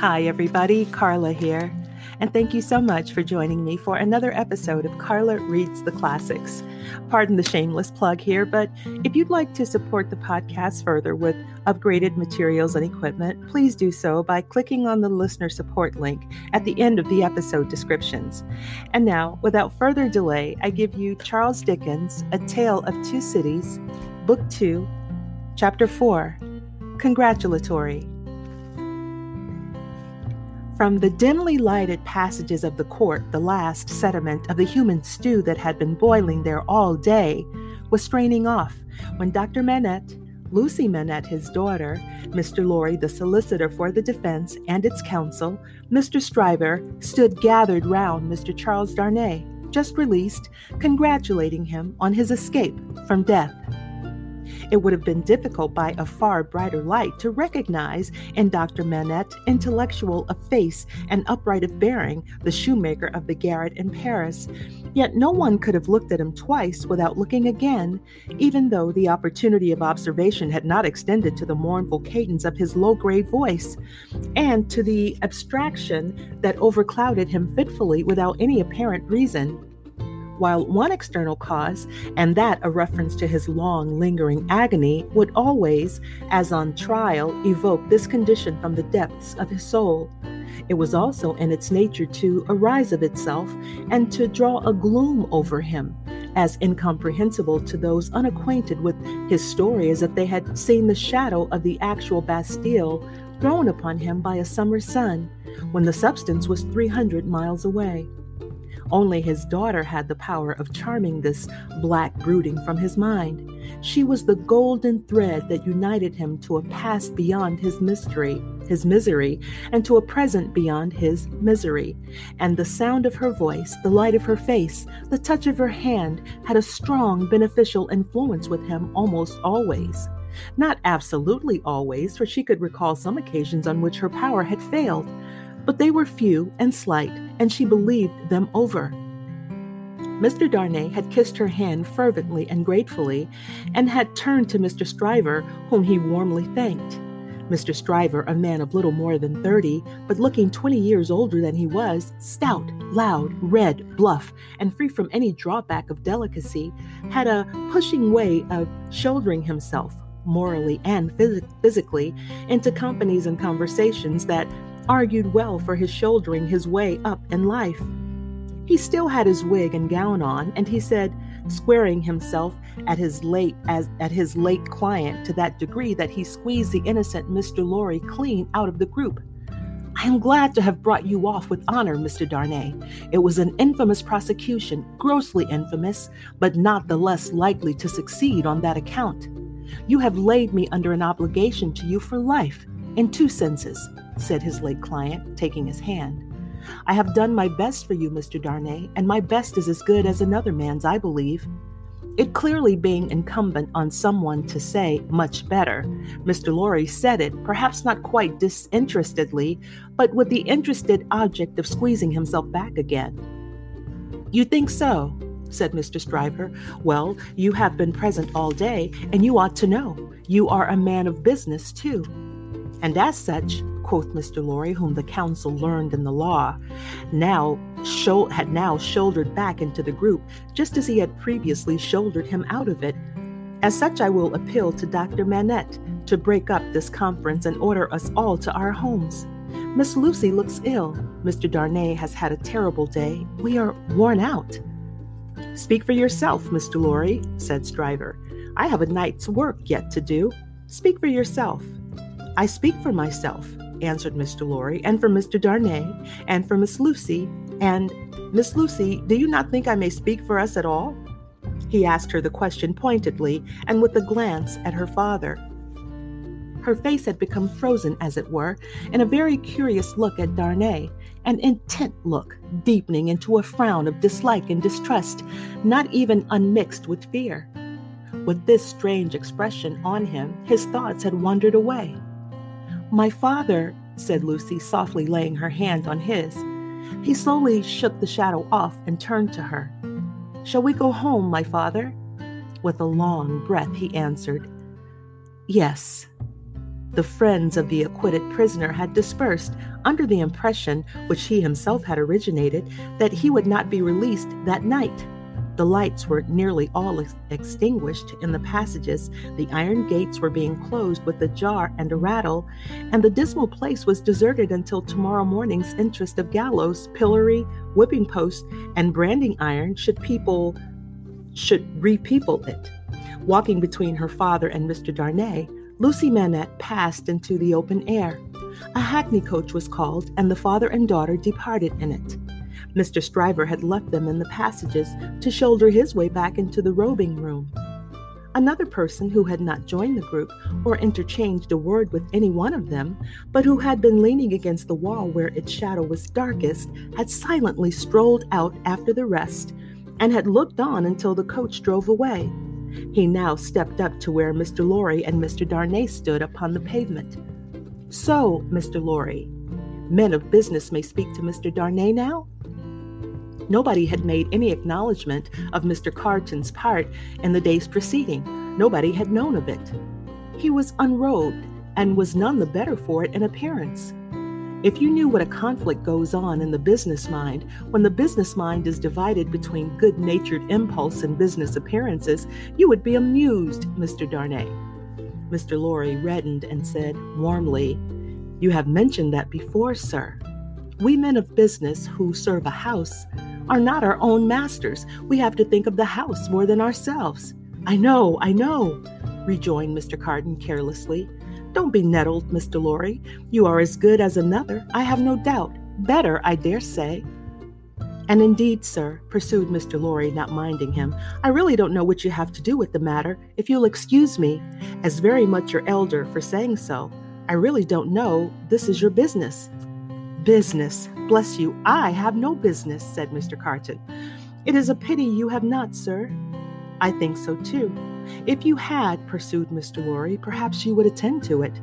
Hi, everybody. Carla here. And thank you so much for joining me for another episode of Carla Reads the Classics. Pardon the shameless plug here, but if you'd like to support the podcast further with upgraded materials and equipment, please do so by clicking on the listener support link at the end of the episode descriptions. And now, without further delay, I give you Charles Dickens' A Tale of Two Cities, Book 2, Chapter 4 Congratulatory. From the dimly lighted passages of the court, the last sediment of the human stew that had been boiling there all day was straining off when Dr. Manette, Lucy Manette, his daughter, Mr. Lorry, the solicitor for the defense and its counsel, Mr. Stryver, stood gathered round Mr. Charles Darnay, just released, congratulating him on his escape from death. It would have been difficult by a far brighter light to recognize in Dr. Manette intellectual of face and upright of bearing, the shoemaker of the garret in Paris. Yet no one could have looked at him twice without looking again, even though the opportunity of observation had not extended to the mournful cadence of his low grave voice, and to the abstraction that overclouded him fitfully without any apparent reason while one external cause, and that a reference to his long, lingering agony, would always, as on trial, evoke this condition from the depths of his soul. It was also in its nature to arise of itself and to draw a gloom over him, as incomprehensible to those unacquainted with his story as if they had seen the shadow of the actual Bastille thrown upon him by a summer sun, when the substance was 300 miles away. Only his daughter had the power of charming this black brooding from his mind. She was the golden thread that united him to a past beyond his mystery, his misery, and to a present beyond his misery. And the sound of her voice, the light of her face, the touch of her hand had a strong beneficial influence with him almost always. Not absolutely always, for she could recall some occasions on which her power had failed, but they were few and slight, and she believed them over. Mr. Darnay had kissed her hand fervently and gratefully, and had turned to Mr. Stryver, whom he warmly thanked. Mr. Stryver, a man of little more than thirty, but looking twenty years older than he was, stout, loud, red, bluff, and free from any drawback of delicacy, had a pushing way of shouldering himself, morally and phys- physically, into companies and conversations that argued well for his shouldering his way up in life. He still had his wig and gown on, and he said, squaring himself at his late as at his late client to that degree that he squeezed the innocent Mr. Lorry clean out of the group. I am glad to have brought you off with honor, Mr. Darnay. It was an infamous prosecution, grossly infamous, but not the less likely to succeed on that account. You have laid me under an obligation to you for life, in two senses said his late client, taking his hand. I have done my best for you, Mr. Darnay, and my best is as good as another man's, I believe. It clearly being incumbent on someone to say much better, Mr. Lorry said it, perhaps not quite disinterestedly, but with the interested object of squeezing himself back again. You think so? said Mr. Stryver. Well, you have been present all day, and you ought to know. You are a man of business, too. And as such, quoth Mr. Lorry, whom the counsel learned in the law, now had now shouldered back into the group, just as he had previously shouldered him out of it. As such, I will appeal to Dr. Manette to break up this conference and order us all to our homes. Miss Lucy looks ill. Mr. Darnay has had a terrible day. We are worn out. Speak for yourself, Mr. Lorry, said Stryver. I have a night's work yet to do. Speak for yourself. I speak for myself, answered Mr. Lorry, and for Mr. Darnay, and for Miss Lucy, and Miss Lucy, do you not think I may speak for us at all? He asked her the question pointedly and with a glance at her father. Her face had become frozen, as it were, in a very curious look at Darnay, an intent look, deepening into a frown of dislike and distrust, not even unmixed with fear. With this strange expression on him, his thoughts had wandered away. My father, said Lucy, softly laying her hand on his. He slowly shook the shadow off and turned to her. Shall we go home, my father? With a long breath, he answered, Yes. The friends of the acquitted prisoner had dispersed under the impression, which he himself had originated, that he would not be released that night. The lights were nearly all ex- extinguished in the passages, the iron gates were being closed with a jar and a rattle, and the dismal place was deserted until tomorrow morning's interest of gallows, pillory, whipping post, and branding iron should people should repeople it. Walking between her father and Mr. Darnay, Lucy Manette passed into the open air. A hackney coach was called, and the father and daughter departed in it. Mr. Stryver had left them in the passages to shoulder his way back into the robing room. Another person who had not joined the group or interchanged a word with any one of them, but who had been leaning against the wall where its shadow was darkest, had silently strolled out after the rest and had looked on until the coach drove away. He now stepped up to where Mr. Lorry and Mr. Darnay stood upon the pavement. So, Mr. Lorry, men of business may speak to Mr. Darnay now? Nobody had made any acknowledgement of Mr. Carton's part in the day's proceeding. Nobody had known of it. He was unrobed and was none the better for it in appearance. If you knew what a conflict goes on in the business mind when the business mind is divided between good natured impulse and business appearances, you would be amused, Mr. Darnay. Mr. Lorry reddened and said warmly, You have mentioned that before, sir. We men of business who serve a house are not our own masters. We have to think of the house more than ourselves. I know, I know, rejoined Mr. Carton carelessly. Don't be nettled, Mr. Lorry. You are as good as another, I have no doubt. Better, I dare say. And indeed, sir, pursued Mr. Lorry, not minding him, I really don't know what you have to do with the matter, if you'll excuse me, as very much your elder for saying so. I really don't know. This is your business. Business. Bless you, I have no business, said Mr. Carton. It is a pity you have not, sir. I think so too. If you had, pursued Mr. Lorry, perhaps you would attend to it.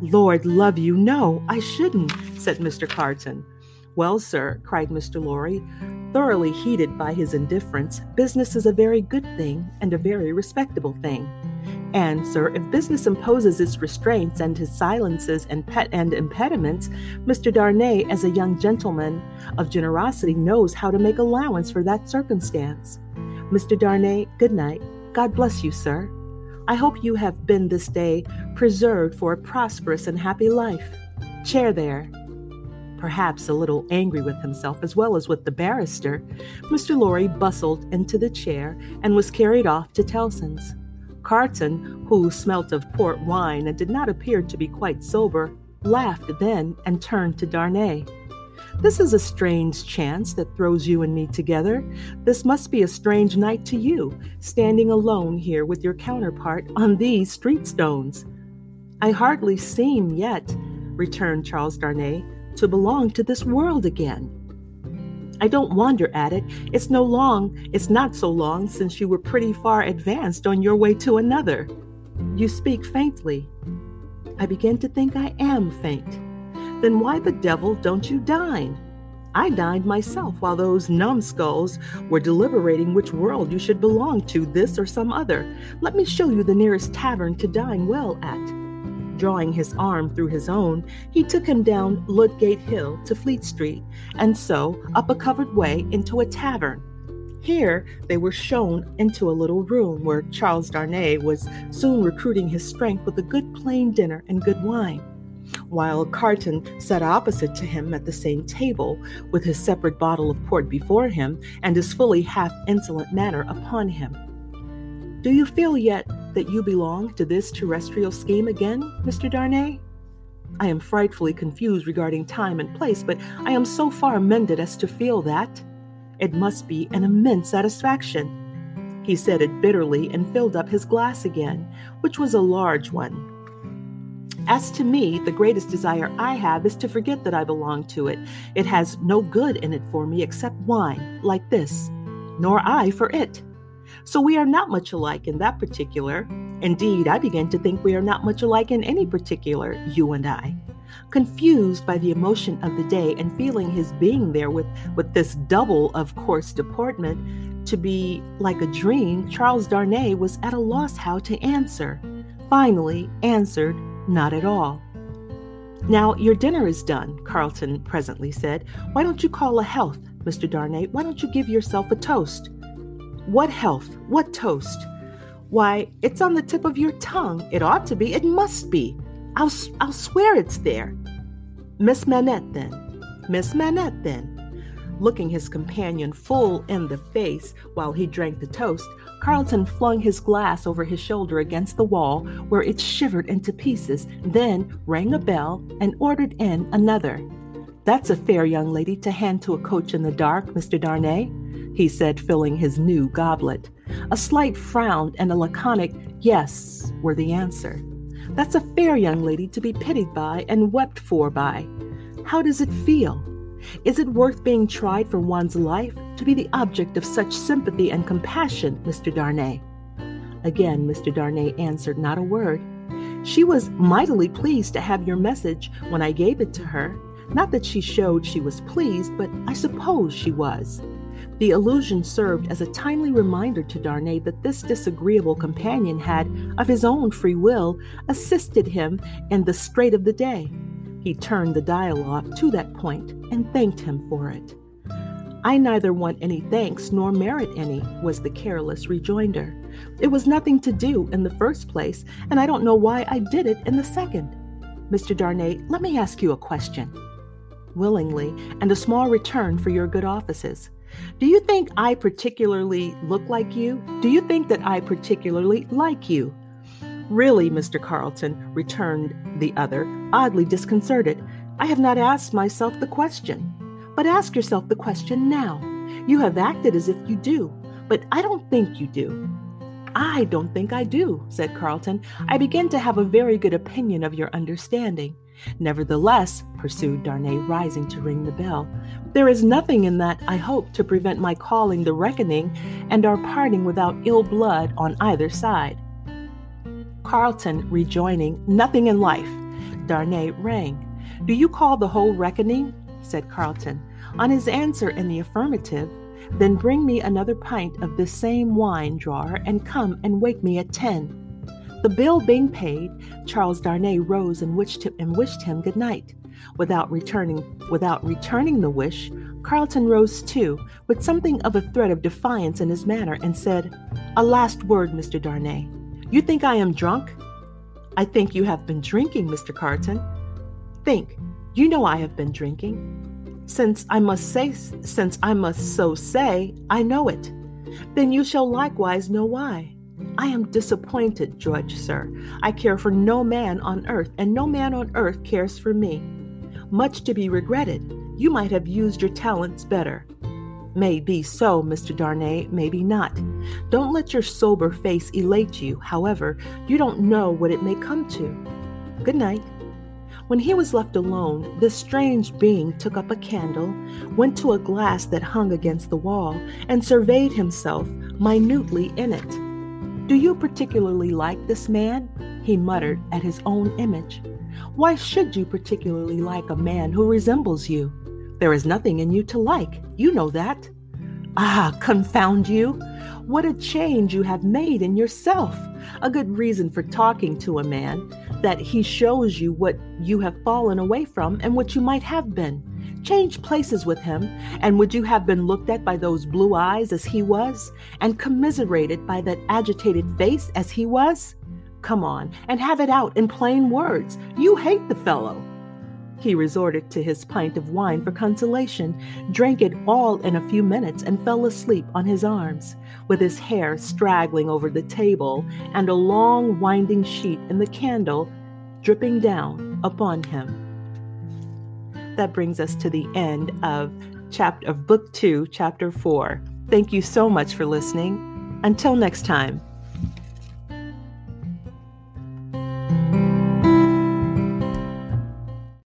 Lord love you, no, I shouldn't, said Mr. Carton. Well, sir, cried Mr. Lorry, thoroughly heated by his indifference, business is a very good thing and a very respectable thing. And, sir, if business imposes its restraints and his silences and pet and impediments, Mr. Darnay, as a young gentleman of generosity, knows how to make allowance for that circumstance. Mr. Darnay, good night. God bless you, sir. I hope you have been this day preserved for a prosperous and happy life. Chair there. Perhaps a little angry with himself as well as with the barrister, Mr. Lorry bustled into the chair and was carried off to Tellson's. Carton, who smelt of port wine and did not appear to be quite sober, laughed then and turned to Darnay. This is a strange chance that throws you and me together. This must be a strange night to you, standing alone here with your counterpart on these street stones. I hardly seem yet, returned Charles Darnay, to belong to this world again. I don't wonder at it. It's no long, it's not so long since you were pretty far advanced on your way to another. You speak faintly. I begin to think I am faint. Then why the devil don't you dine? I dined myself while those numbskulls were deliberating which world you should belong to, this or some other. Let me show you the nearest tavern to dine well at. Drawing his arm through his own, he took him down Ludgate Hill to Fleet Street, and so up a covered way into a tavern. Here they were shown into a little room where Charles Darnay was soon recruiting his strength with a good plain dinner and good wine, while Carton sat opposite to him at the same table, with his separate bottle of port before him and his fully half insolent manner upon him. Do you feel yet that you belong to this terrestrial scheme again, Mr. Darnay? I am frightfully confused regarding time and place, but I am so far amended as to feel that. It must be an immense satisfaction. He said it bitterly and filled up his glass again, which was a large one. As to me, the greatest desire I have is to forget that I belong to it. It has no good in it for me except wine, like this, nor I for it. So we are not much alike in that particular. Indeed, I begin to think we are not much alike in any particular, you and I. Confused by the emotion of the day and feeling his being there with, with this double of course deportment to be like a dream, Charles Darnay was at a loss how to answer. Finally, answered Not at all. Now, your dinner is done, Carton presently said. Why don't you call a health, Mr. Darnay? Why don't you give yourself a toast? What health? What toast? Why, it's on the tip of your tongue. It ought to be. It must be. I'll, I'll swear it's there. Miss Manette, then. Miss Manette, then. Looking his companion full in the face while he drank the toast, Carton flung his glass over his shoulder against the wall, where it shivered into pieces, then rang a bell and ordered in another. That's a fair young lady to hand to a coach in the dark, Mr. Darnay, he said, filling his new goblet. A slight frown and a laconic yes were the answer. That's a fair young lady to be pitied by and wept for by. How does it feel? Is it worth being tried for one's life to be the object of such sympathy and compassion, Mr. Darnay? Again, Mr. Darnay answered not a word. She was mightily pleased to have your message when I gave it to her. Not that she showed she was pleased, but I suppose she was. The allusion served as a timely reminder to Darnay that this disagreeable companion had, of his own free will, assisted him in the strait of the day. He turned the dialogue to that point and thanked him for it. I neither want any thanks nor merit any, was the careless rejoinder. It was nothing to do in the first place, and I don't know why I did it in the second. Mr. Darnay, let me ask you a question. Willingly, and a small return for your good offices. Do you think I particularly look like you? Do you think that I particularly like you? Really, Mr. Carton, returned the other, oddly disconcerted, I have not asked myself the question. But ask yourself the question now. You have acted as if you do, but I don't think you do. I don't think I do, said Carton. I begin to have a very good opinion of your understanding. Nevertheless, pursued Darnay, rising to ring the bell, there is nothing in that, I hope, to prevent my calling the reckoning and our parting without ill blood on either side. Carton rejoining, Nothing in life. Darnay rang. Do you call the whole reckoning? said Carton. On his answer in the affirmative, then bring me another pint of this same wine drawer and come and wake me at ten. The bill being paid, Charles Darnay rose and wished him, and wished him good night. Without returning, without returning the wish, Carton rose too, with something of a threat of defiance in his manner, and said, "A last word, Mr. Darnay. You think I am drunk? I think you have been drinking, Mr. Carton. Think, you know I have been drinking. Since I must say, since I must so say, I know it. Then you shall likewise know why. I am disappointed, Judge, sir. I care for no man on earth, and no man on earth cares for me. Much to be regretted. You might have used your talents better. May be so, Mr. Darnay, maybe not. Don't let your sober face elate you. However, you don't know what it may come to. Good night. When he was left alone, this strange being took up a candle, went to a glass that hung against the wall, and surveyed himself minutely in it. Do you particularly like this man? He muttered at his own image. Why should you particularly like a man who resembles you? There is nothing in you to like. You know that. Ah, confound you! What a change you have made in yourself! A good reason for talking to a man, that he shows you what you have fallen away from and what you might have been. Change places with him, and would you have been looked at by those blue eyes as he was, and commiserated by that agitated face as he was? Come on, and have it out in plain words. You hate the fellow. He resorted to his pint of wine for consolation, drank it all in a few minutes, and fell asleep on his arms, with his hair straggling over the table and a long winding sheet in the candle dripping down upon him. That brings us to the end of chapter of book 2, chapter 4. Thank you so much for listening. Until next time.